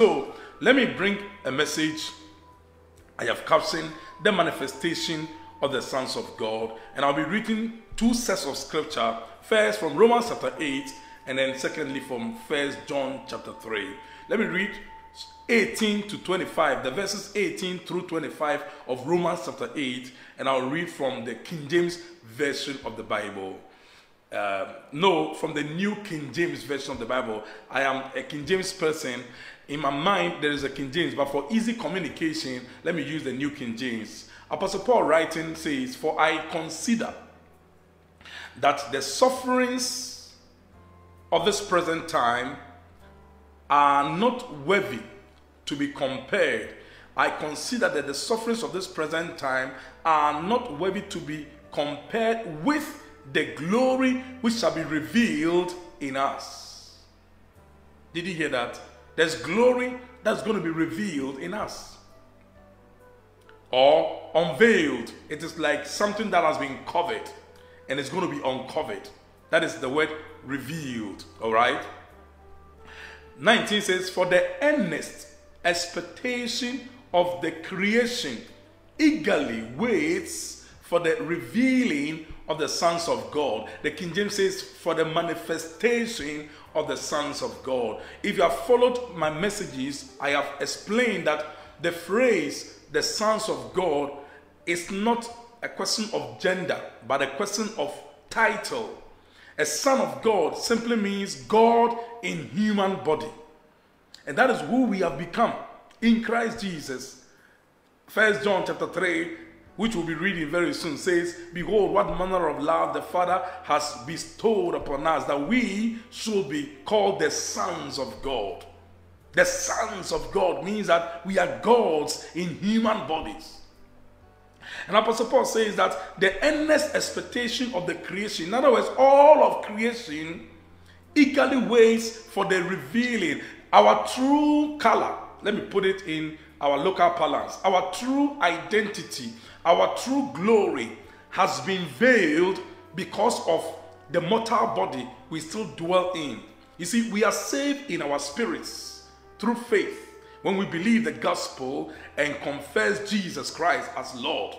So let me bring a message I have captioned the manifestation of the sons of God, and I'll be reading two sets of scripture. First from Romans chapter 8, and then secondly from First John chapter 3. Let me read 18 to 25, the verses 18 through 25 of Romans chapter 8, and I'll read from the King James version of the Bible. Uh, no, from the New King James version of the Bible. I am a King James person. In my mind, there is a King James, but for easy communication, let me use the New King James. Apostle Paul writing says, For I consider that the sufferings of this present time are not worthy to be compared. I consider that the sufferings of this present time are not worthy to be compared with the glory which shall be revealed in us. Did you hear that? There's glory that's going to be revealed in us. Or unveiled. It is like something that has been covered and it's going to be uncovered. That is the word revealed. All right? 19 says, For the earnest expectation of the creation eagerly waits for the revealing of the sons of God. The King James says, for the manifestation of the sons of God. If you have followed my messages, I have explained that the phrase the sons of God is not a question of gender, but a question of title. A son of God simply means God in human body. And that is who we have become in Christ Jesus. First John chapter 3, which we'll be reading very soon, says, Behold, what manner of love the Father has bestowed upon us, that we should be called the sons of God. The sons of God means that we are gods in human bodies. And Apostle Paul says that the endless expectation of the creation, in other words, all of creation eagerly waits for the revealing, our true color. Let me put it in our local parlance. Our true identity, our true glory has been veiled because of the mortal body we still dwell in. You see, we are saved in our spirits through faith when we believe the gospel and confess Jesus Christ as Lord.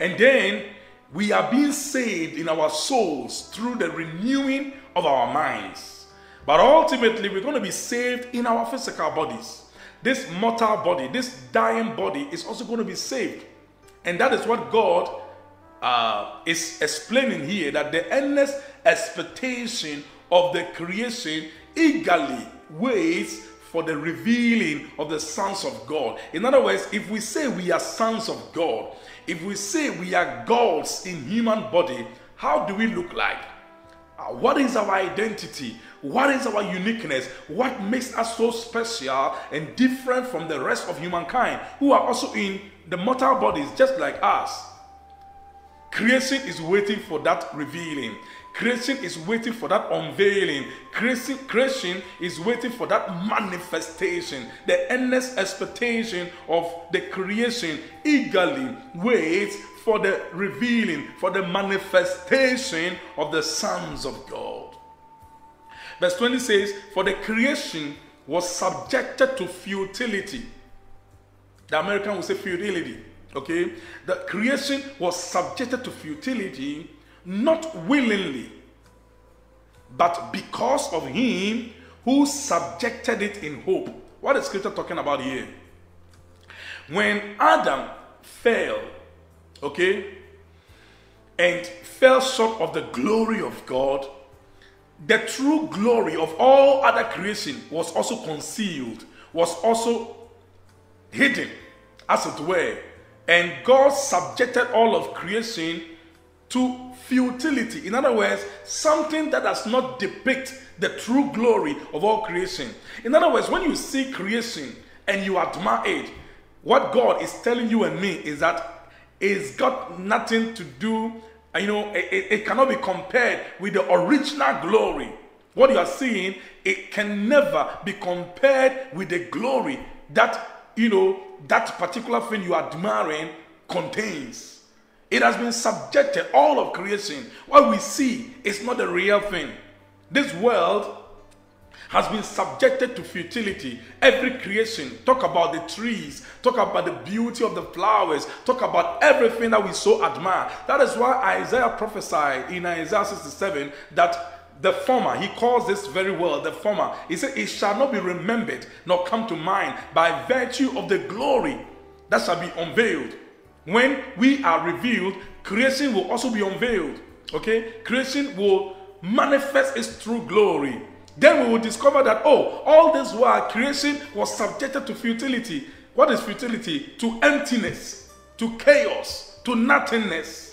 And then we are being saved in our souls through the renewing of our minds. But ultimately, we're going to be saved in our physical bodies. This mortal body, this dying body, is also going to be saved. And that is what God uh, is explaining here that the endless expectation of the creation eagerly waits for the revealing of the sons of God. In other words, if we say we are sons of God, if we say we are gods in human body, how do we look like? Uh, what is our identity? What is our uniqueness? What makes us so special and different from the rest of humankind who are also in the mortal bodies just like us? Creation is waiting for that revealing. Creation is waiting for that unveiling. Creation, creation is waiting for that manifestation. The endless expectation of the creation eagerly waits for the revealing, for the manifestation of the sons of God. Verse 20 says, For the creation was subjected to futility. The American will say futility. Okay? The creation was subjected to futility not willingly, but because of him who subjected it in hope. What is scripture talking about here? When Adam fell, okay, and fell short of the glory of God, the true glory of all other creation was also concealed, was also hidden, as it were. And God subjected all of creation to futility. In other words, something that does not depict the true glory of all creation. In other words, when you see creation and you admire it, what God is telling you and me is that it's got nothing to do, you know, it, it cannot be compared with the original glory. What you are seeing, it can never be compared with the glory that, you know, that particular thing you are admiring contains. It has been subjected, all of creation. What we see is not the real thing. This world has been subjected to futility. Every creation, talk about the trees, talk about the beauty of the flowers, talk about everything that we so admire. That is why Isaiah prophesied in Isaiah 67 that the former, he calls this very well the former. He said, It shall not be remembered nor come to mind by virtue of the glory that shall be unveiled. When we are revealed, creation will also be unveiled. Okay? Creation will manifest its true glory. Then we will discover that, oh, all this while creation was subjected to futility. What is futility? To emptiness, to chaos, to nothingness.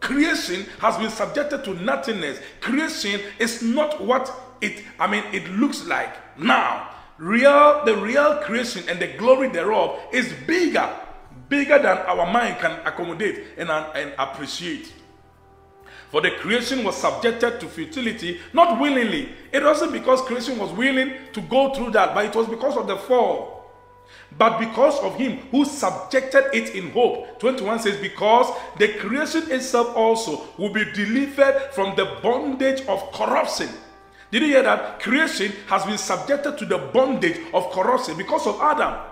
Creation has been subjected to nothingness. Creation is not what it, I mean, it looks like now. Real, the real creation and the glory thereof is bigger, bigger than our mind can accommodate and, and appreciate. For the creation was subjected to futility, not willingly. It wasn't because creation was willing to go through that, but it was because of the fall. But because of him who subjected it in hope. 21 says, Because the creation itself also will be delivered from the bondage of corruption. Did you hear that? Creation has been subjected to the bondage of corruption because of Adam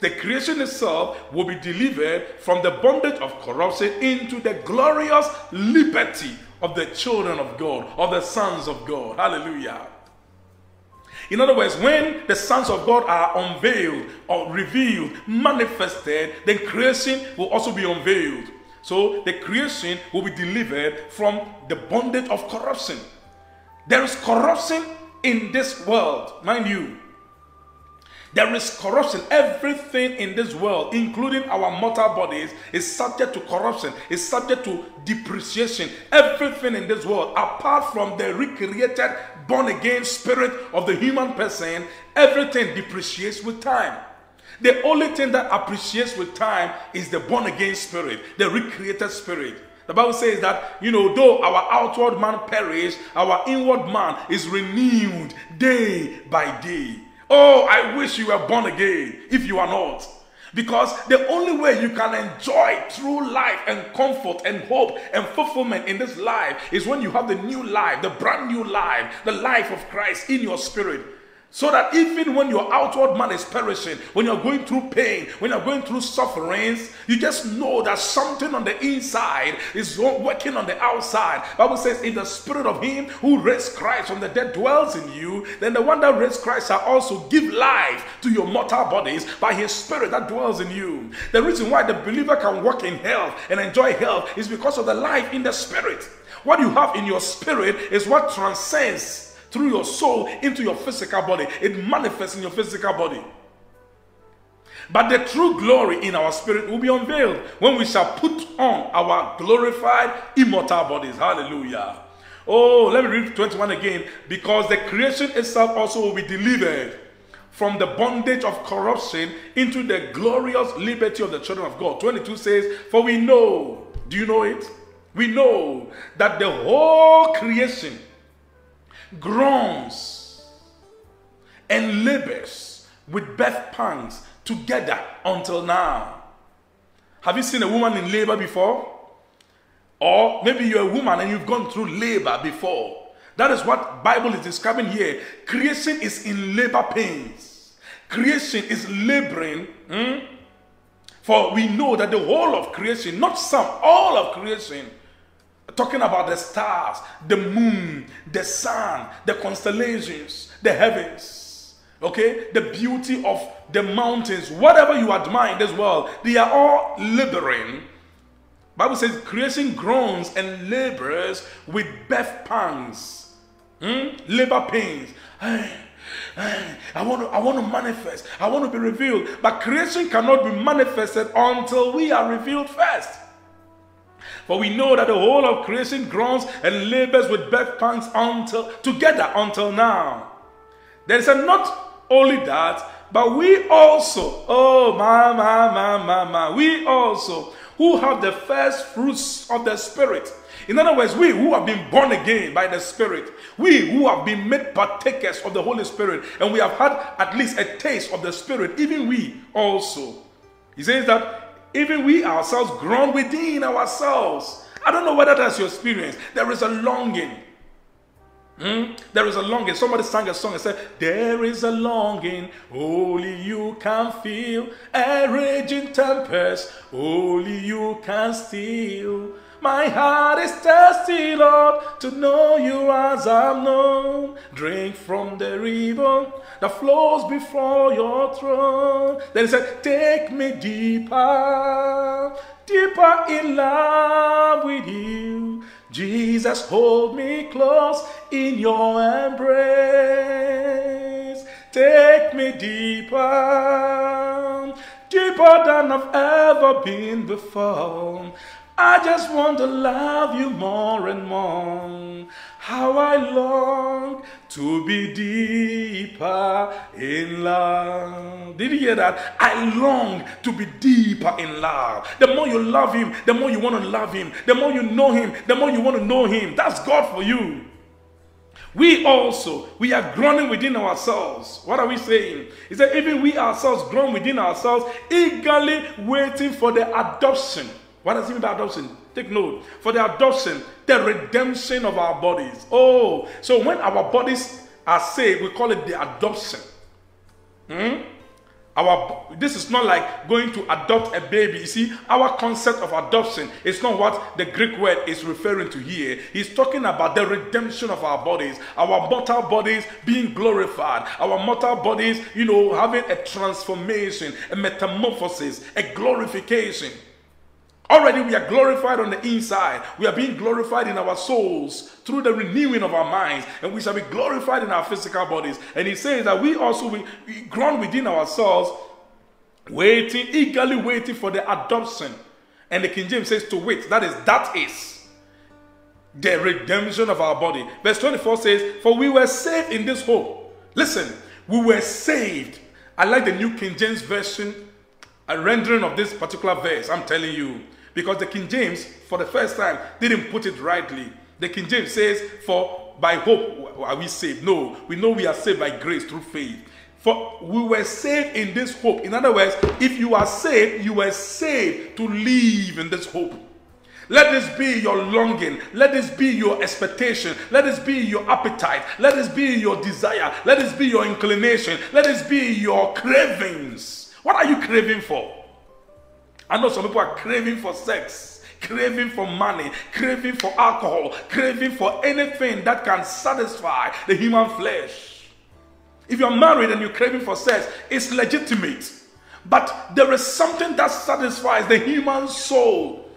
the creation itself will be delivered from the bondage of corruption into the glorious liberty of the children of God, of the sons of God. Hallelujah. In other words, when the sons of God are unveiled or revealed, manifested, then creation will also be unveiled. So the creation will be delivered from the bondage of corruption. There is corruption in this world, mind you. There is corruption. Everything in this world, including our mortal bodies, is subject to corruption, is subject to depreciation. Everything in this world, apart from the recreated, born again spirit of the human person, everything depreciates with time. The only thing that appreciates with time is the born again spirit, the recreated spirit. The Bible says that, you know, though our outward man perish, our inward man is renewed day by day. Oh, I wish you were born again if you are not. Because the only way you can enjoy true life and comfort and hope and fulfillment in this life is when you have the new life, the brand new life, the life of Christ in your spirit. So that even when your outward man is perishing, when you're going through pain, when you're going through sufferings, you just know that something on the inside is working on the outside. Bible says, in the spirit of him who raised Christ from the dead dwells in you, then the one that raised Christ shall also give life to your mortal bodies by his spirit that dwells in you. The reason why the believer can walk in health and enjoy health is because of the life in the spirit. What you have in your spirit is what transcends through your soul into your physical body. It manifests in your physical body. But the true glory in our spirit will be unveiled when we shall put on our glorified immortal bodies. Hallelujah. Oh, let me read 21 again. Because the creation itself also will be delivered from the bondage of corruption into the glorious liberty of the children of God. 22 says, For we know, do you know it? We know that the whole creation groans and labors with birth pangs together until now. Have you seen a woman in labor before? Or maybe you're a woman and you've gone through labor before. That is what Bible is describing here. Creation is in labor pains. Creation is laboring. Hmm? For we know that the whole of creation, not some, all of creation talking about the stars, the moon, the sun, the constellations, the heavens. Okay? The beauty of the mountains, whatever you admire in this world, they are all laboring. Bible says creation groans and labors with birth pangs. Hmm? Labor pains. I want to I want to manifest. I want to be revealed. But creation cannot be manifested until we are revealed first. For we know that the whole of creation groans and labors with birth pangs until together until now. There is not only that, but we also, oh my, my, my, my, my, we also who have the first fruits of the Spirit. In other words, we who have been born again by the Spirit, we who have been made partakers of the Holy Spirit, and we have had at least a taste of the Spirit, even we also. He says that even we ourselves groan within ourselves. I don't know whether that's your experience. There is a longing. Hmm? There is a longing. Somebody sang a song and said, There is a longing, only you can feel. A raging tempest, only you can steal. My heart is thirsty, Lord, to know you as I'm known. Drink from the river that flows before your throne. Then he said, Take me deeper, deeper in love with you. Jesus, hold me close in your embrace. Take me deeper, deeper than I've ever been before. I just want to love you more and more. How I long to be deeper in love. Did you hear that? I long to be deeper in love. The more you love Him, the more you want to love Him. The more you know Him, the more you want to know Him. That's God for you. We also, we are groaning within ourselves. What are we saying? He said, even we ourselves groan within ourselves, eagerly waiting for the adoption what does it mean by adoption? Take note. For the adoption, the redemption of our bodies. Oh, so when our bodies are saved, we call it the adoption. Hmm? Our, this is not like going to adopt a baby. You see, our concept of adoption is not what the Greek word is referring to here. He's talking about the redemption of our bodies, our mortal bodies being glorified, our mortal bodies, you know, having a transformation, a metamorphosis, a glorification. Already we are glorified on the inside. We are being glorified in our souls through the renewing of our minds, and we shall be glorified in our physical bodies. And he says that we also we groan within ourselves, waiting, eagerly waiting for the adoption. And the King James says to wait. That is, that is the redemption of our body. Verse 24 says, For we were saved in this hope. Listen, we were saved. I like the New King James Version, a rendering of this particular verse. I'm telling you. Because the King James, for the first time, didn't put it rightly. The King James says, For by hope are we saved. No, we know we are saved by grace through faith. For we were saved in this hope. In other words, if you are saved, you were saved to live in this hope. Let this be your longing. Let this be your expectation. Let this be your appetite. Let this be your desire. Let this be your inclination. Let this be your cravings. What are you craving for? I know some people are craving for sex, craving for money, craving for alcohol, craving for anything that can satisfy the human flesh. If you're married and you're craving for sex, it's legitimate. But there is something that satisfies the human soul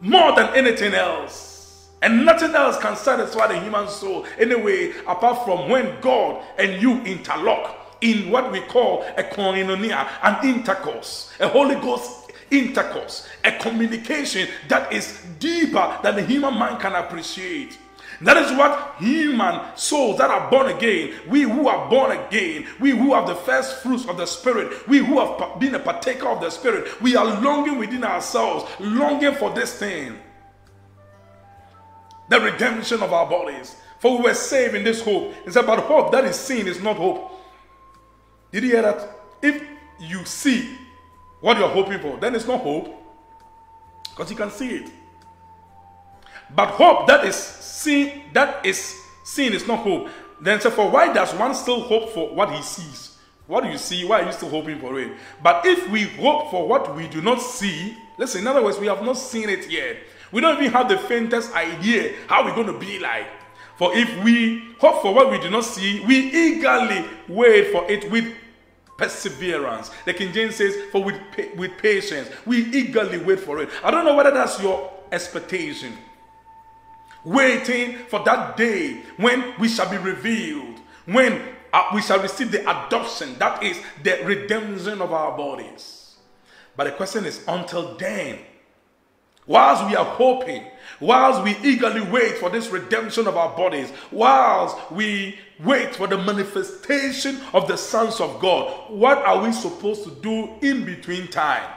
more than anything else. And nothing else can satisfy the human soul anyway, apart from when God and you interlock in what we call a koinonia, an intercourse, a Holy Ghost intercourse, a communication that is deeper than the human mind can appreciate. That is what human souls that are born again, we who are born again, we who have the first fruits of the Spirit, we who have been a partaker of the Spirit, we are longing within ourselves, longing for this thing the redemption of our bodies. For we were saved in this hope. Said, but hope that is seen is not hope. Did you hear that? If you see what you're hoping for, then it's not hope because you can see it. But hope that is seen, that is seen is not hope. Then so for why does one still hope for what he sees? What do you see? Why are you still hoping for it? But if we hope for what we do not see, listen, in other words, we have not seen it yet. We don't even have the faintest idea how we're going to be like. For if we hope for what we do not see, we eagerly wait for it with perseverance. The King James says, for with, with patience, we eagerly wait for it. I don't know whether that's your expectation. Waiting for that day when we shall be revealed, when uh, we shall receive the adoption, that is the redemption of our bodies. But the question is, until then, whilst we are hoping, whilst we eagerly wait for this redemption of our bodies, whilst we wait for the manifestation of the sons of God, what are we supposed to do in between time?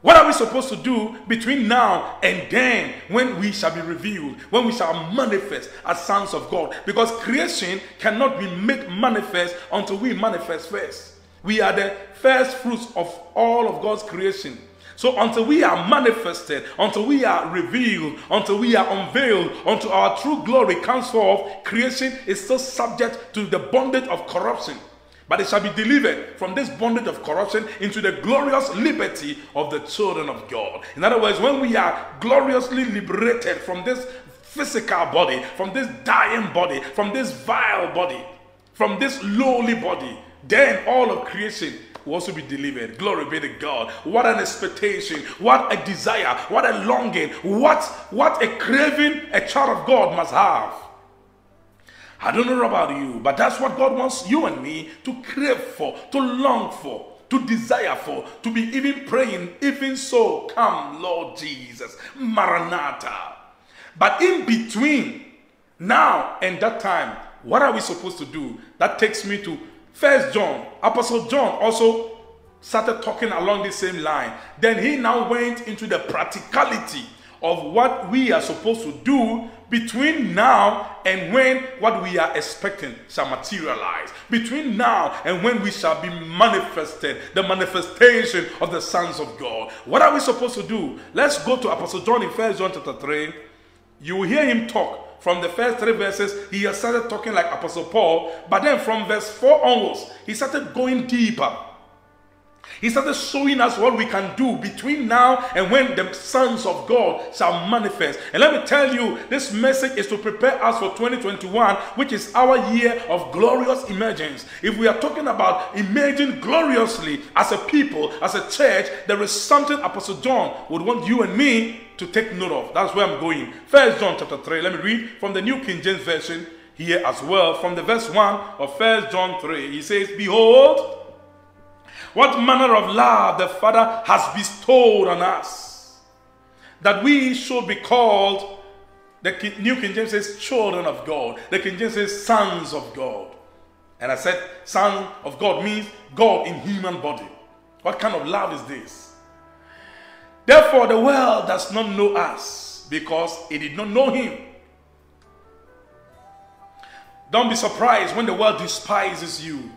What are we supposed to do between now and then when we shall be revealed, when we shall manifest as sons of God? Because creation cannot be made manifest until we manifest first. We are the first fruits of all of God's creation. So until we are manifested, until we are revealed, until we are unveiled, until our true glory comes forth, creation is still subject to the bondage of corruption. But it shall be delivered from this bondage of corruption into the glorious liberty of the children of God. In other words, when we are gloriously liberated from this physical body, from this dying body, from this vile body, from this lowly body, then all of creation will also be delivered. Glory be to God. What an expectation, what a desire, what a longing, what, what a craving a child of God must have. I don't know about you, but that's what God wants you and me to crave for, to long for, to desire for, to be even praying, even so, come, Lord Jesus, Maranatha. But in between now and that time, what are we supposed to do? That takes me to First John. Apostle John also started talking along the same line. Then he now went into the practicality of what we are supposed to do between now and when what we are expecting shall materialize. Between now and when we shall be manifested, the manifestation of the sons of God. What are we supposed to do? Let's go to Apostle John in First John chapter 3. You will hear him talk. From the first three verses, he has started talking like Apostle Paul, but then from verse 4 onwards, he started going deeper. He started showing us what we can do between now and when the sons of God shall manifest. And let me tell you, this message is to prepare us for 2021, which is our year of glorious emergence. If we are talking about emerging gloriously as a people, as a church, there is something Apostle John would want you and me to take note of. That's where I'm going. First John chapter 3. Let me read from the New King James Version here as well. From the verse 1 of First John 3. He says, Behold, what manner of love the Father has bestowed on us, that we should be called, the New King James says, children of God. The King James says, sons of God. And I said, son of God means God in human body. What kind of love is this? Therefore, the world does not know us because it did not know him. Don't be surprised when the world despises you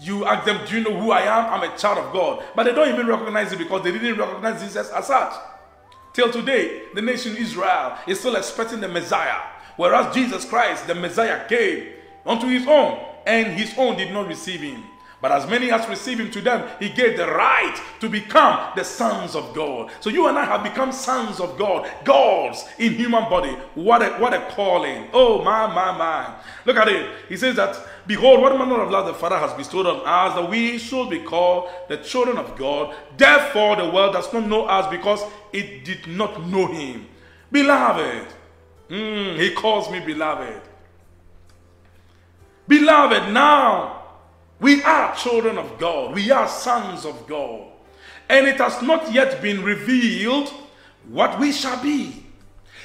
you ask them, Do you know who I am? I'm a child of God. But they don't even recognize it because they didn't recognize Jesus as such. Till today, the nation Israel is still expecting the Messiah. Whereas Jesus Christ, the Messiah, came unto his own, and his own did not receive him. But as many as receive him to them, he gave the right to become the sons of God. So you and I have become sons of God, gods in human body. What a, what a calling. Oh, my, my, my. Look at it. He says that, Behold, what manner of love the Father has bestowed on us, that we should be called the children of God. Therefore, the world does not know us because it did not know him. Beloved, mm, he calls me beloved. Beloved, now we are children of God. We are sons of God. And it has not yet been revealed what we shall be.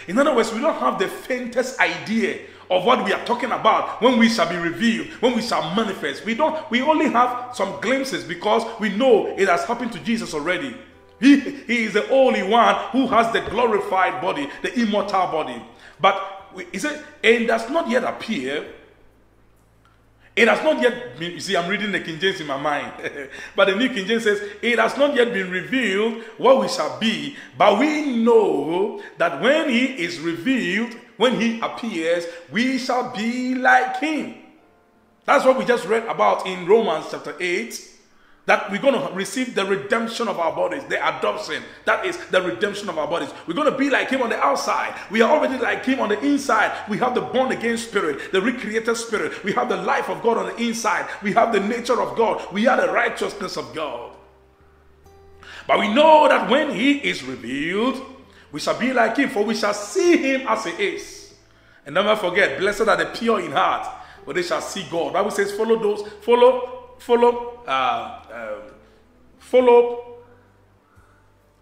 In other words, we don't have the faintest idea of what we are talking about when we shall be revealed, when we shall manifest. We don't, we only have some glimpses because we know it has happened to Jesus already. He, he is the only one who has the glorified body, the immortal body. But he said, and does not yet appear it has not yet been, you see, I'm reading the King James in my mind. but the New King James says, It has not yet been revealed what we shall be, but we know that when He is revealed, when He appears, we shall be like Him. That's what we just read about in Romans chapter 8 that we're going to receive the redemption of our bodies, the adoption. That is the redemption of our bodies. We're going to be like Him on the outside. We are already like Him on the inside. We have the born again spirit, the recreated spirit. We have the life of God on the inside. We have the nature of God. We are the righteousness of God. But we know that when He is revealed, we shall be like Him, for we shall see Him as He is. And never forget, blessed are the pure in heart, for they shall see God. Bible says, follow those, follow, follow uh, um, follow,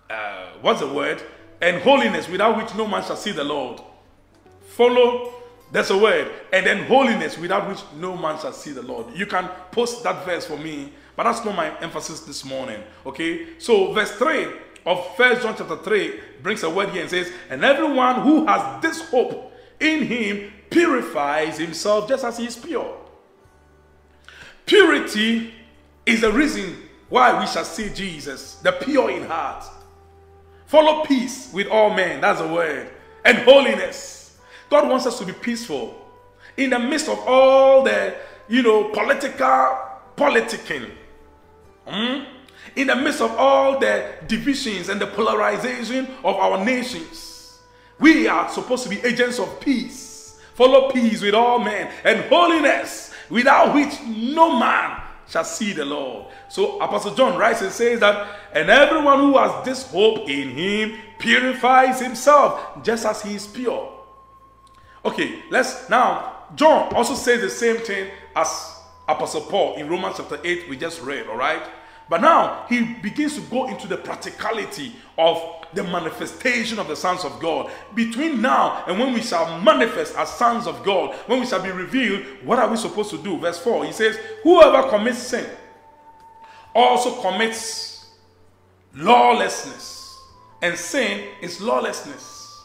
uh, what's the word? And holiness, without which no man shall see the Lord. Follow, that's a word. And then holiness, without which no man shall see the Lord. You can post that verse for me, but that's not my emphasis this morning. Okay? So, verse 3 of First John chapter 3 brings a word here and says, And everyone who has this hope in him purifies himself just as he is pure. Purity is the reason why we shall see Jesus, the pure in heart. Follow peace with all men, that's the word, and holiness. God wants us to be peaceful in the midst of all the, you know, political politicking. Hmm? In the midst of all the divisions and the polarization of our nations, we are supposed to be agents of peace. Follow peace with all men and holiness, without which no man shall see the Lord. So Apostle John writes and says that, and everyone who has this hope in him purifies himself just as he is pure. Okay, let's now. John also says the same thing as Apostle Paul in Romans chapter 8, we just read, all right? But now he begins to go into the practicality of the manifestation of the sons of God. Between now and when we shall manifest as sons of God, when we shall be revealed, what are we supposed to do? Verse 4 he says, Whoever commits sin also commits lawlessness. And sin is lawlessness.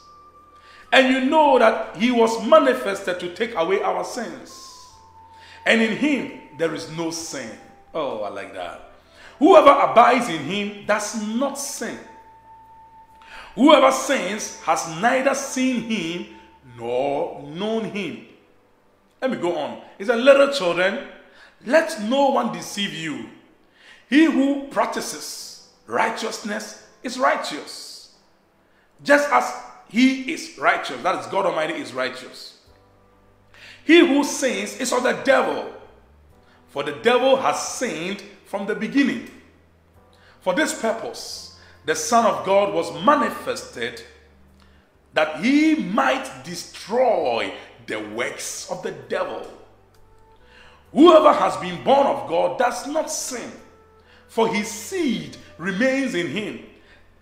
And you know that he was manifested to take away our sins. And in him there is no sin. Oh, I like that. Whoever abides in him does not sin. Whoever sins has neither seen him nor known him. Let me go on. He said, Little children, let no one deceive you. He who practices righteousness is righteous, just as he is righteous. That is, God Almighty is righteous. He who sins is of the devil, for the devil has sinned from the beginning. For this purpose, the Son of God was manifested that he might destroy the works of the devil. Whoever has been born of God does not sin, for his seed remains in him.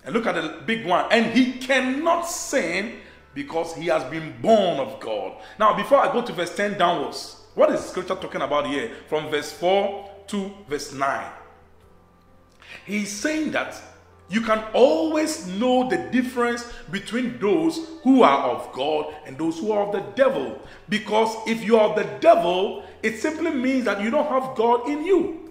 And look at the big one. And he cannot sin because he has been born of God. Now, before I go to verse 10 downwards, what is scripture talking about here? From verse 4 to verse 9. He's saying that you can always know the difference between those who are of God and those who are of the devil. Because if you are the devil, it simply means that you don't have God in you.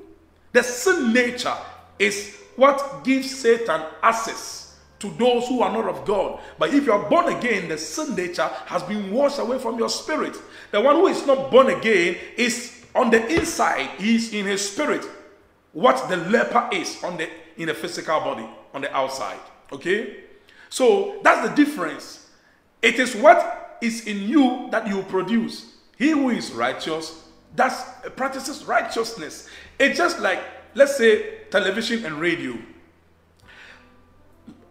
The sin nature is what gives Satan access to those who are not of God. But if you are born again, the sin nature has been washed away from your spirit. The one who is not born again is on the inside, he's in his spirit. What the leper is on the in the physical body, on the outside. Okay? So that's the difference. It is what is in you that you produce. He who is righteous that's practices righteousness. It's just like, let's say, television and radio.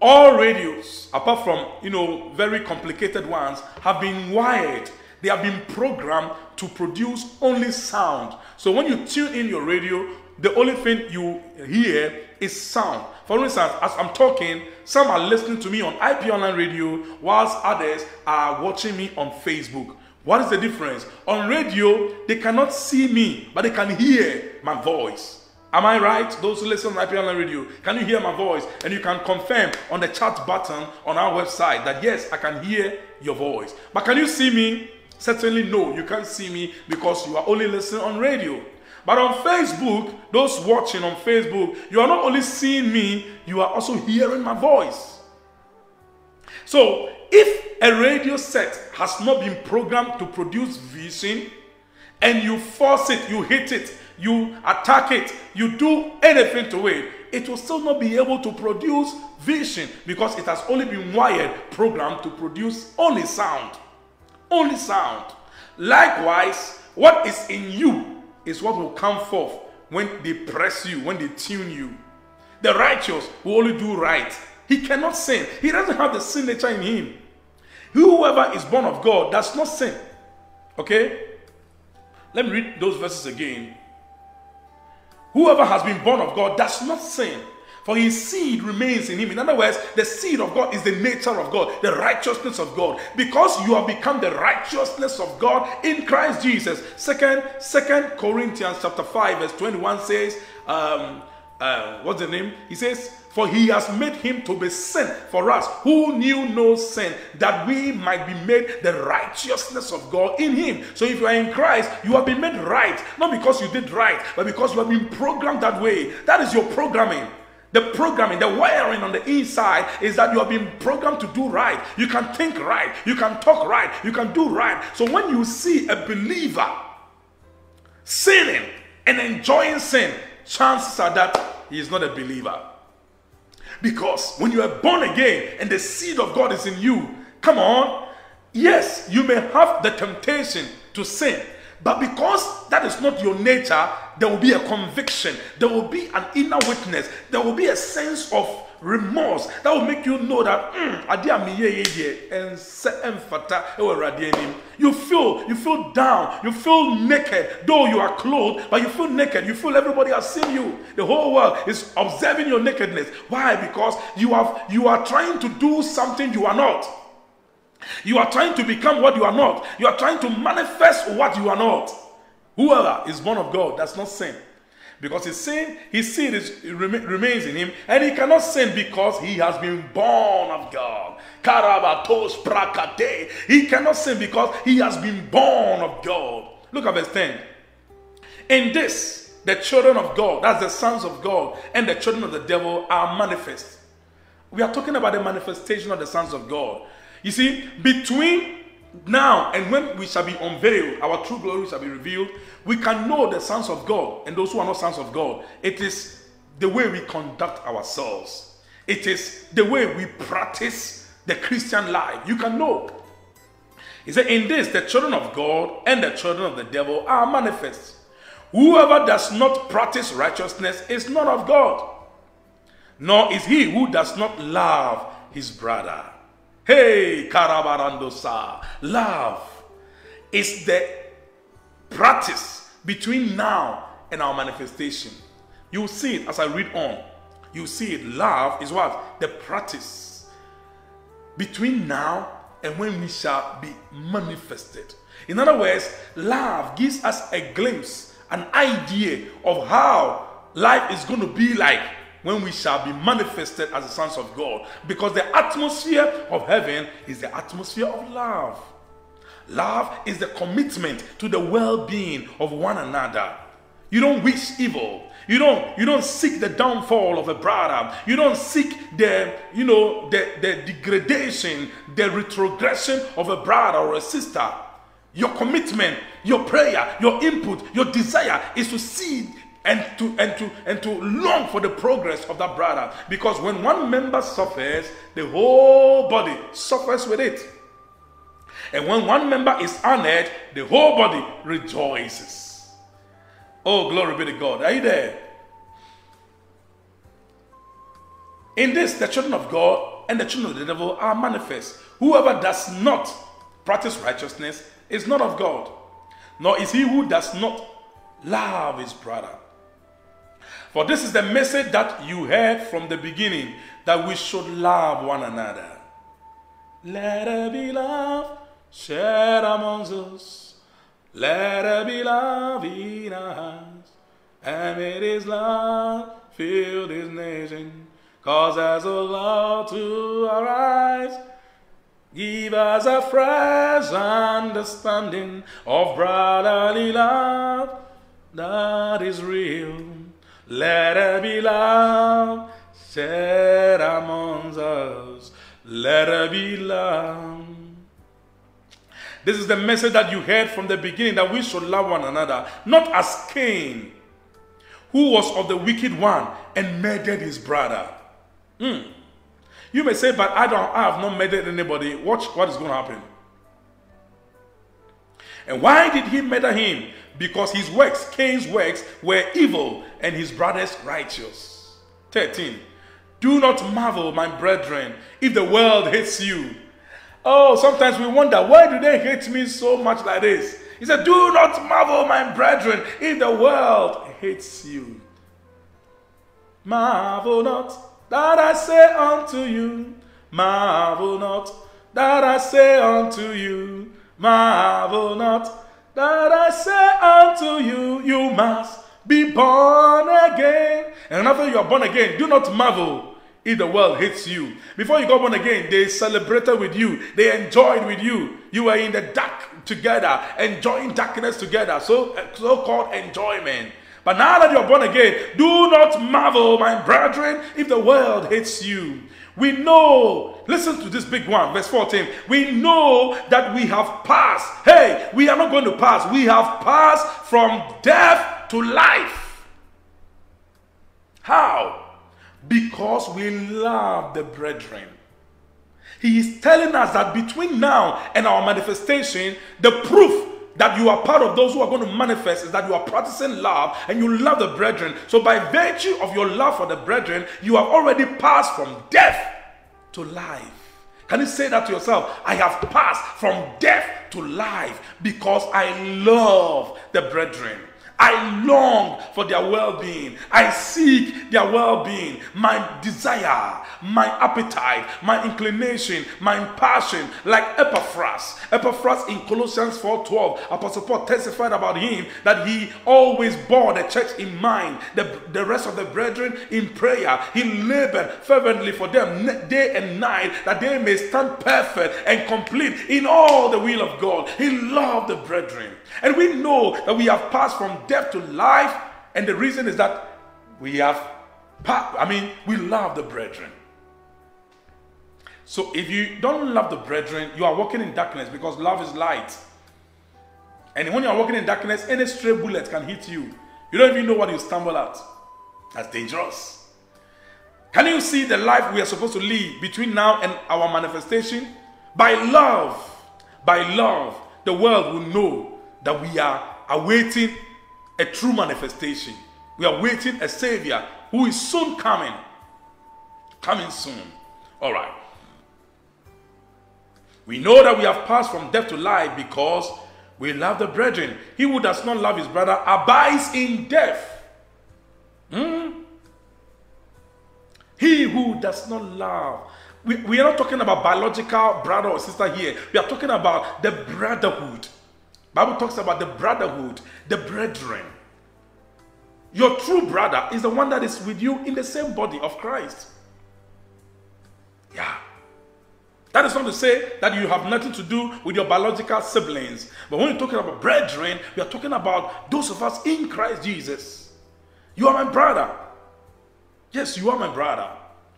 All radios, apart from you know very complicated ones, have been wired they have been programmed to produce only sound. So when you tune in your radio, the only thing you hear is sound. For instance, as I'm talking, some are listening to me on IP Online Radio, whilst others are watching me on Facebook. What is the difference? On radio, they cannot see me, but they can hear my voice. Am I right? Those who listen on IP Online Radio, can you hear my voice? And you can confirm on the chat button on our website that yes, I can hear your voice. But can you see me? Certainly, no, you can't see me because you are only listening on radio. But on Facebook, those watching on Facebook, you are not only seeing me, you are also hearing my voice. So, if a radio set has not been programmed to produce vision, and you force it, you hit it, you attack it, you do anything to it, it will still not be able to produce vision because it has only been wired, programmed to produce only sound only sound. Likewise, what is in you is what will come forth when they press you, when they tune you. The righteous will only do right. He cannot sin. He doesn't have the sin nature in him. Whoever is born of God does not sin. Okay? Let me read those verses again. Whoever has been born of God does not sin for his seed remains in him. In other words, the seed of God is the nature of God, the righteousness of God. Because you have become the righteousness of God in Christ Jesus. Second, Second Corinthians chapter 5, verse 21 says, um, uh, what's the name? He says, For he has made him to be sin for us who knew no sin, that we might be made the righteousness of God in him. So if you are in Christ, you have been made right, not because you did right, but because you have been programmed that way. That is your programming. The programming, the wiring on the inside is that you have been programmed to do right. You can think right. You can talk right. You can do right. So when you see a believer sinning and enjoying sin, chances are that he is not a believer. Because when you are born again and the seed of God is in you, come on, yes, you may have the temptation to sin, but because that is not your nature, there will be a conviction, there will be an inner witness, there will be a sense of remorse that will make you know that mm, you feel you feel down. You feel naked though you are clothed but you feel naked. You feel everybody has seen you. The whole world is observing your nakedness. Why? Because you have you are trying to do something you are not you are trying to become what you are not. You are trying to manifest what you are not. Whoever is born of God does not sin. Because his sin, his seed is, remains in him, and he cannot sin because he has been born of God. Karabatos prakate. He cannot sin because he has been born of God. Look at verse 10. In this, the children of God, that's the sons of God, and the children of the devil are manifest. We are talking about the manifestation of the sons of God. You see, between now and when we shall be unveiled, our true glory shall be revealed, we can know the sons of God and those who are not sons of God. It is the way we conduct ourselves, it is the way we practice the Christian life. You can know. He said, In this, the children of God and the children of the devil are manifest. Whoever does not practice righteousness is not of God, nor is he who does not love his brother. Hey, Karabarandosa. Love is the practice between now and our manifestation. You will see it as I read on. You see it. Love is what? The practice between now and when we shall be manifested. In other words, love gives us a glimpse, an idea of how life is going to be like when we shall be manifested as the sons of God. Because the atmosphere of heaven is the atmosphere of love. Love is the commitment to the well-being of one another. You don't wish evil. You don't you don't seek the downfall of a brother. You don't seek the you know the, the degradation, the retrogression of a brother or a sister. Your commitment, your prayer, your input, your desire is to see and to and to and to long for the progress of that brother. Because when one member suffers the whole body suffers with it. And when one member is honored the whole body rejoices. Oh glory be to god. Are you there? In this the children of god and the children of the devil are manifest. Whoever does not practice righteousness is not of god nor is he who does not love his brother for this is the message that you heard from the beginning that we should love one another. Let there be love shared amongst us. Let there be love in our hearts. And it is love fill this nation. Cause as a love to arise. Give us a fresh understanding of brotherly love that is real. Let there be love shed among us. Let there be love. This is the message that you heard from the beginning that we should love one another, not as Cain, who was of the wicked one and murdered his brother. Mm. You may say, but I don't I have not murdered anybody. Watch what is going to happen. And why did he murder him? Because his works, Cain's works, were evil and his brothers righteous. 13. Do not marvel, my brethren, if the world hates you. Oh, sometimes we wonder, why do they hate me so much like this? He said, Do not marvel, my brethren, if the world hates you. Marvel not that I say unto you, marvel not that I say unto you, marvel not that I say unto you, you must be born again. And after you are born again, do not marvel if the world hates you. Before you got born again, they celebrated with you, they enjoyed with you. You were in the dark together, enjoying darkness together. So uh, so called enjoyment. But now that you're born again, do not marvel, my brethren, if the world hates you. We know, listen to this big one, verse 14. We know that we have passed. Hey, we are not going to pass. We have passed from death to life. How? Because we love the brethren. He is telling us that between now and our manifestation, the proof that you are part of those who are going to manifest is that you are practicing love and you love the brethren. So, by virtue of your love for the brethren, you have already passed from death to life. Can you say that to yourself? I have passed from death to life because I love the brethren. I long for their well being. I seek their well being. My desire, my appetite, my inclination, my passion, like Epaphras. Epaphras in Colossians 4:12, Apostle Paul testified about him that he always bore the church in mind, the, the rest of the brethren in prayer. He labored fervently for them day and night that they may stand perfect and complete in all the will of God. He loved the brethren. And we know that we have passed from death to life. And the reason is that we have, I mean, we love the brethren. So if you don't love the brethren, you are walking in darkness because love is light. And when you are walking in darkness, any stray bullet can hit you. You don't even know what you stumble at. That's dangerous. Can you see the life we are supposed to live between now and our manifestation? By love, by love, the world will know that we are awaiting a true manifestation. We are waiting a Savior who is soon coming. Coming soon. All right. We know that we have passed from death to life because we love the brethren. He who does not love his brother abides in death. Hmm? He who does not love. We, we are not talking about biological brother or sister here. We are talking about the brotherhood. Bible talks about the brotherhood, the brethren. Your true brother is the one that is with you in the same body of Christ. Yeah. That is not to say that you have nothing to do with your biological siblings. But when you're talking about brethren, we are talking about those of us in Christ Jesus. You are my brother. Yes, you are my brother.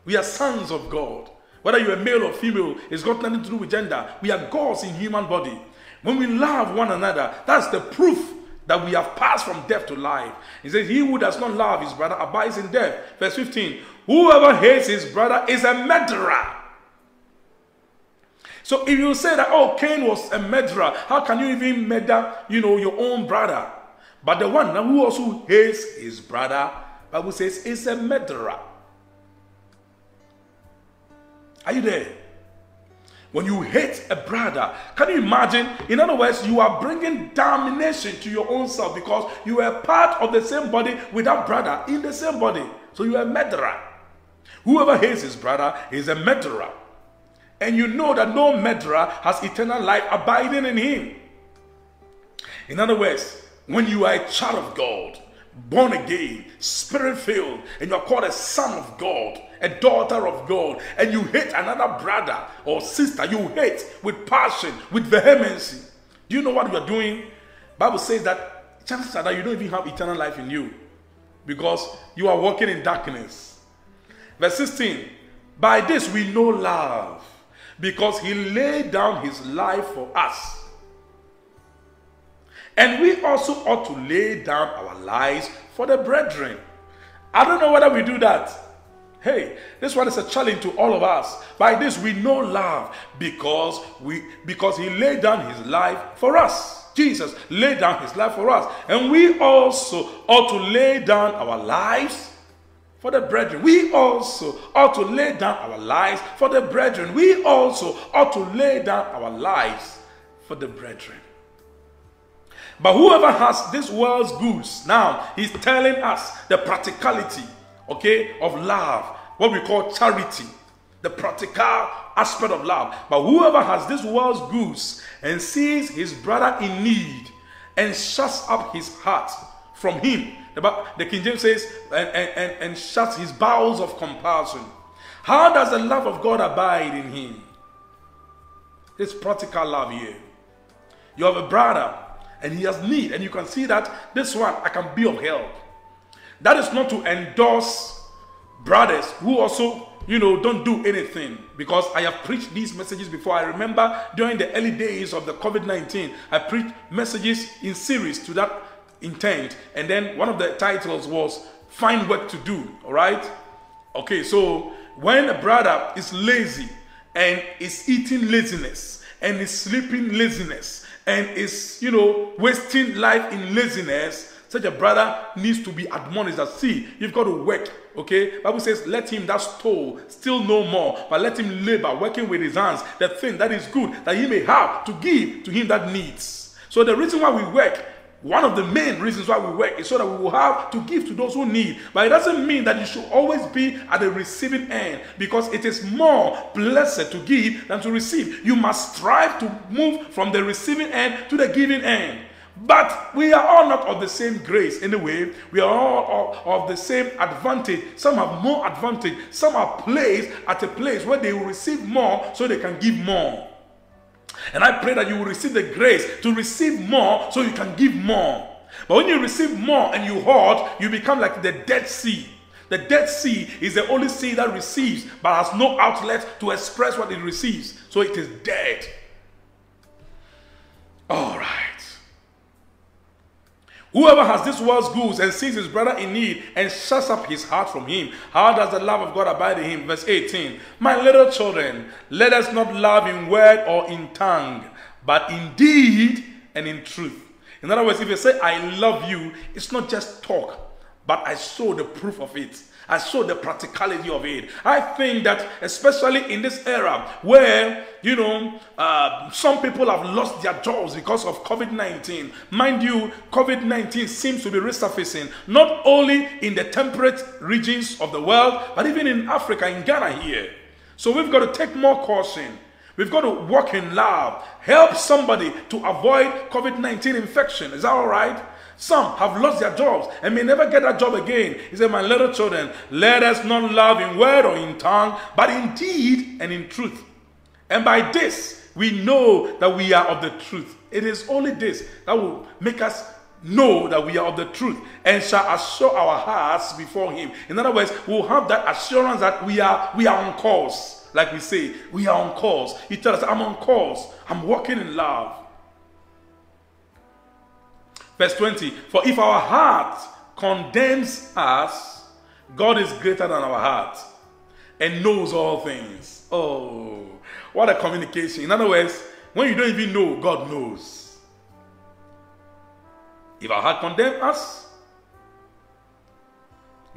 We are sons of God. Whether you're male or female, it's got nothing to do with gender. We are gods in human body. When we love one another, that's the proof that we have passed from death to life. He says, He who does not love his brother abides in death. Verse 15 Whoever hates his brother is a murderer. So if you say that, oh, Cain was a murderer, how can you even murder, you know, your own brother? But the one who also hates his brother, Bible says, is a murderer. Are you there? When you hate a brother, can you imagine? In other words, you are bringing damnation to your own self because you are part of the same body with that brother in the same body. So you are a murderer. Whoever hates his brother is a murderer. And you know that no murderer has eternal life abiding in him. In other words, when you are a child of God, born again, spirit filled, and you are called a son of God, a daughter of God, and you hate another brother or sister, you hate with passion, with vehemency. Do you know what you are doing? Bible says that chances are that you don't even have eternal life in you because you are walking in darkness. Verse 16, by this we know love because he laid down his life for us. And we also ought to lay down our lives for the brethren. I don't know whether we do that. Hey, this one is a challenge to all of us. By this we know love because we because he laid down his life for us. Jesus laid down his life for us. And we also ought to lay down our lives for the brethren. We also ought to lay down our lives for the brethren. We also ought to lay down our lives for the brethren. But whoever has this world's goods, now he's telling us the practicality, okay, of love, what we call charity, the practical aspect of love. But whoever has this world's goods and sees his brother in need and shuts up his heart from him. The, King James says, and, and, and shuts his bowels of compassion. How does the love of God abide in him? It's practical love here. You have a brother and he has need, and you can see that this one I can be of help. That is not to endorse brothers who also, you know, don't do anything because I have preached these messages before. I remember during the early days of the COVID 19, I preached messages in series to that intent, and then one of the titles was Find Work to Do. All right, okay, so when a brother is lazy and is eating laziness and is sleeping laziness and is, you know, wasting life in laziness, such a brother needs to be admonished that see, you've got to work. Okay, Bible says, let him that stole still no more, but let him labor, working with his hands, the thing that is good that he may have to give to him that needs. So the reason why we work one of the main reasons why we work is so that we will have to give to those who need. But it doesn't mean that you should always be at the receiving end because it is more blessed to give than to receive. You must strive to move from the receiving end to the giving end. But we are all not of the same grace anyway. We are all of the same advantage. Some have more advantage. Some are placed at a place where they will receive more so they can give more. And I pray that you will receive the grace to receive more so you can give more. But when you receive more and you hoard, you become like the Dead Sea. The Dead Sea is the only sea that receives but has no outlet to express what it receives. So it is dead. All right. Whoever has this world's goods and sees his brother in need and shuts up his heart from him, how does the love of God abide in him? Verse 18 My little children, let us not love in word or in tongue, but in deed and in truth. In other words, if you say, I love you, it's not just talk, but I show the proof of it. I saw the practicality of it. I think that, especially in this era where, you know, uh, some people have lost their jobs because of COVID 19. Mind you, COVID 19 seems to be resurfacing not only in the temperate regions of the world, but even in Africa, in Ghana here. So we've got to take more caution. We've got to walk in love, help somebody to avoid COVID 19 infection. Is that all right? Some have lost their jobs and may never get that job again. He said, My little children, let us not love in word or in tongue, but in deed and in truth. And by this, we know that we are of the truth. It is only this that will make us know that we are of the truth and shall assure our hearts before him. In other words, we'll have that assurance that we are we are on course. Like we say, we are on course. He tells us, I'm on course. I'm walking in love. Verse 20 For if our heart condemns us, God is greater than our heart and knows all things. Oh, what a communication. In other words, when you don't even know, God knows. If our heart condemns us,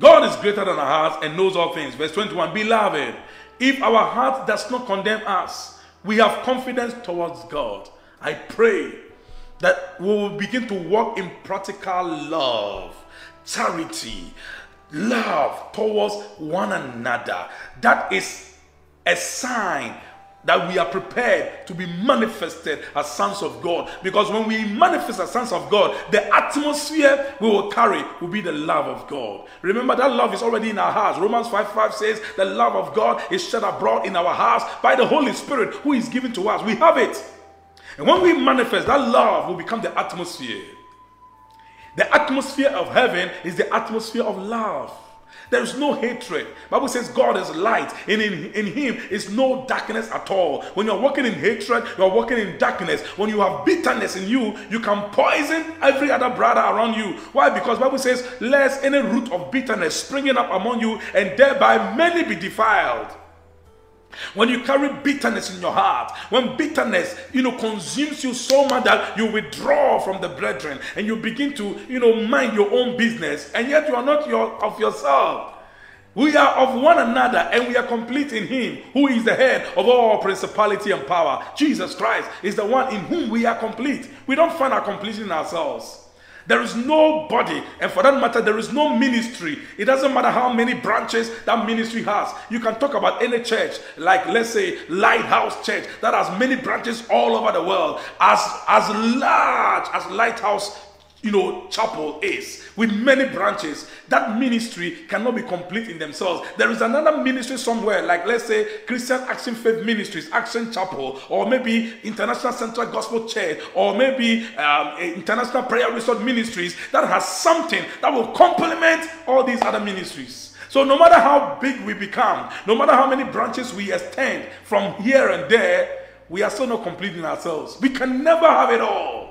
God is greater than our hearts and knows all things. Verse 21 Beloved, if our heart does not condemn us, we have confidence towards God. I pray that we will begin to walk in practical love, charity, love towards one another. That is a sign that we are prepared to be manifested as sons of God. Because when we manifest as sons of God, the atmosphere we will carry will be the love of God. Remember that love is already in our hearts. Romans 5 5 says, The love of God is shed abroad in our hearts by the Holy Spirit who is given to us. We have it. And when we manifest, that love will become the atmosphere. The atmosphere of heaven is the atmosphere of love. There is no hatred. Bible says God is light, and in, in Him is no darkness at all. When you're walking in hatred, you're walking in darkness. When you have bitterness in you, you can poison every other brother around you. Why? Because Bible says, "Lest any root of bitterness springing up among you, and thereby many be defiled." When you carry bitterness in your heart, when bitterness, you know, consumes you so much that you withdraw from the brethren and you begin to, you know, mind your own business, and yet you are not your of yourself. We are of one another and we are complete in Him who is the head of all principality and power. Jesus Christ is the one in whom we are complete. We don't find our completion in ourselves. There is no body, and for that matter, there is no ministry. It doesn't matter how many branches that ministry has. You can talk about any church, like let's say Lighthouse Church, that has many branches all over the world, as, as large as Lighthouse you know, chapel is with many branches. That ministry cannot be complete in themselves. There is another ministry somewhere, like let's say Christian Action Faith Ministries, Action Chapel, or maybe International Central Gospel Church, or maybe um, International Prayer Resort Ministries that has something that will complement all these other ministries. So, no matter how big we become, no matter how many branches we extend from here and there, we are still not complete in ourselves. We can never have it all.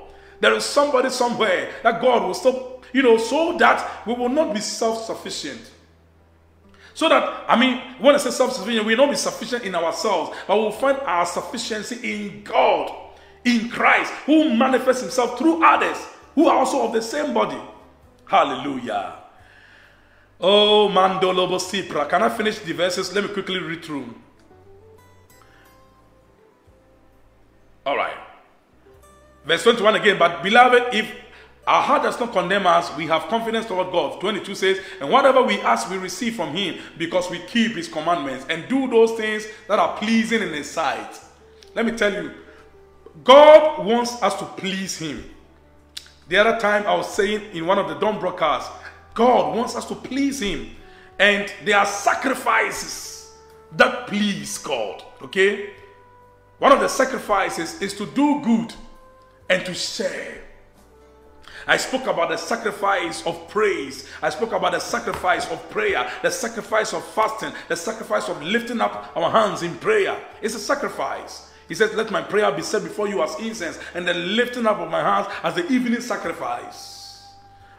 There is somebody somewhere that God will stop, you know, so that we will not be self sufficient. So that, I mean, when I say self sufficient, we will not be sufficient in ourselves, but we'll find our sufficiency in God, in Christ, who manifests himself through others who are also of the same body. Hallelujah. Oh, Mandolobo Sipra. Can I finish the verses? Let me quickly read through. All right. Verse 21 again, but beloved, if our heart does not condemn us, we have confidence toward God. 22 says, and whatever we ask, we receive from Him because we keep His commandments and do those things that are pleasing in His sight. Let me tell you, God wants us to please Him. The other time I was saying in one of the dawn broadcasts, God wants us to please Him. And there are sacrifices that please God. Okay? One of the sacrifices is to do good and to share. I spoke about the sacrifice of praise. I spoke about the sacrifice of prayer, the sacrifice of fasting, the sacrifice of lifting up our hands in prayer. It's a sacrifice. He says, Let my prayer be set before you as incense, and the lifting up of my hands as the evening sacrifice.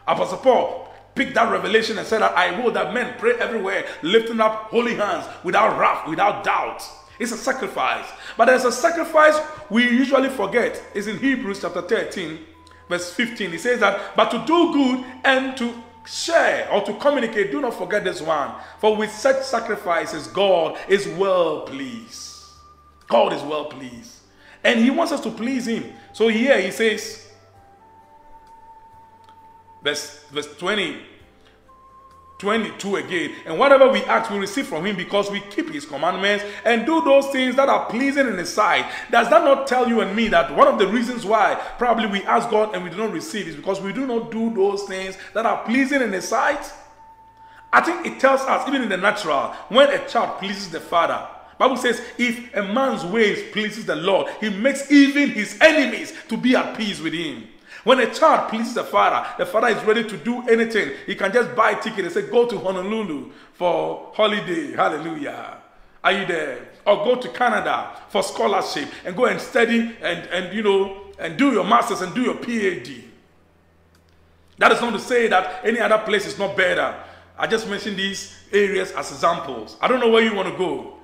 Apostle Paul picked that revelation and said that I will that men pray everywhere, lifting up holy hands without wrath, without doubt. It's a sacrifice. But there's a sacrifice we usually forget. It's in Hebrews chapter 13, verse 15. He says that, but to do good and to share or to communicate, do not forget this one. For with such sacrifices, God is well pleased. God is well pleased. And He wants us to please Him. So here He says, verse, verse 20, 22 again. And whatever we ask, we receive from him because we keep his commandments and do those things that are pleasing in his sight. Does that not tell you and me that one of the reasons why probably we ask God and we do not receive is because we do not do those things that are pleasing in his sight? I think it tells us, even in the natural, when a child pleases the father, Bible says, if a man's ways pleases the Lord, he makes even his enemies to be at peace with him. When a child pleases the father, the father is ready to do anything. He can just buy a ticket and say, Go to Honolulu for holiday. Hallelujah. Are you there? Or go to Canada for scholarship and go and study and, and you know and do your masters and do your PhD. That is not to say that any other place is not better. I just mentioned these areas as examples. I don't know where you want to go,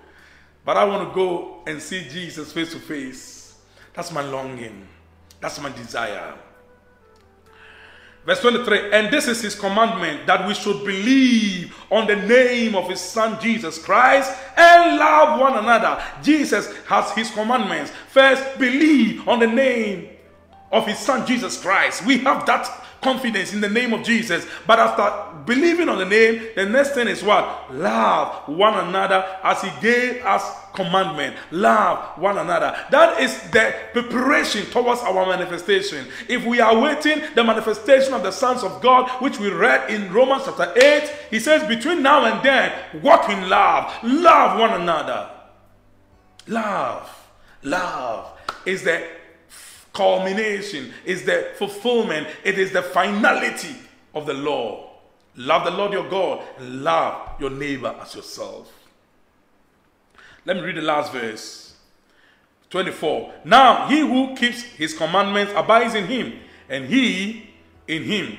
but I want to go and see Jesus face to face. That's my longing. That's my desire. Verse 23 And this is his commandment that we should believe on the name of his son Jesus Christ and love one another. Jesus has his commandments. First, believe on the name of his son Jesus Christ. We have that confidence in the name of Jesus. But after believing on the name, the next thing is what? Love one another as He gave us commandment. Love one another. That is the preparation towards our manifestation. If we are waiting the manifestation of the sons of God, which we read in Romans chapter 8, he says, between now and then, walk in love. Love one another. Love. Love is the culmination, is the fulfillment, it is the finality of the law. Love the Lord your God and love your neighbor as yourself. Let me read the last verse. 24. Now he who keeps his commandments abides in him, and he in him.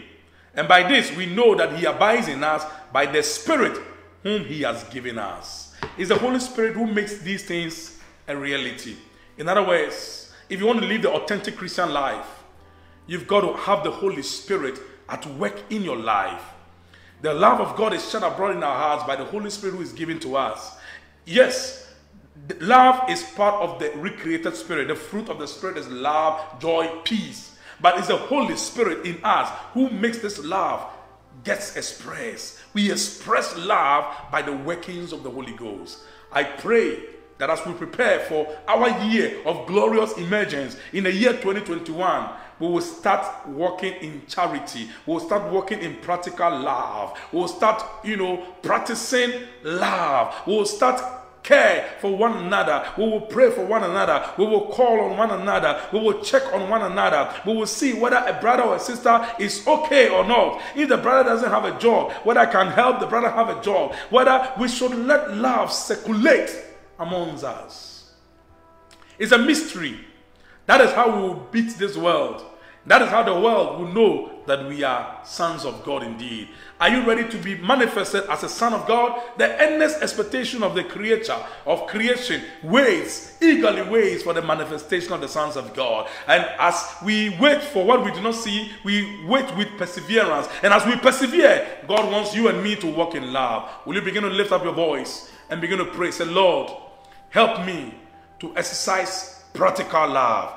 And by this we know that he abides in us by the Spirit whom he has given us. It's the Holy Spirit who makes these things a reality. In other words, if you want to live the authentic Christian life, you've got to have the Holy Spirit at work in your life. The love of God is shed abroad in our hearts by the Holy Spirit who is given to us. Yes, love is part of the recreated spirit. The fruit of the spirit is love, joy, peace. But it's the Holy Spirit in us who makes this love gets expressed. We express love by the workings of the Holy Ghost. I pray that as we prepare for our year of glorious emergence in the year 2021, we will start working in charity. We'll start working in practical love. We'll start, you know, practicing love. We'll start care for one another. We will pray for one another. We will call on one another. We will check on one another. We will see whether a brother or a sister is okay or not. If the brother doesn't have a job, whether I can help the brother have a job, whether we should let love circulate amongst us. It's a mystery. That is how we will beat this world. That is how the world will know that we are sons of God indeed. Are you ready to be manifested as a son of God? The endless expectation of the creator, of creation, waits, eagerly waits for the manifestation of the sons of God. And as we wait for what we do not see, we wait with perseverance. And as we persevere, God wants you and me to walk in love. Will you begin to lift up your voice and begin to pray? Say, Lord, help me to exercise practical love.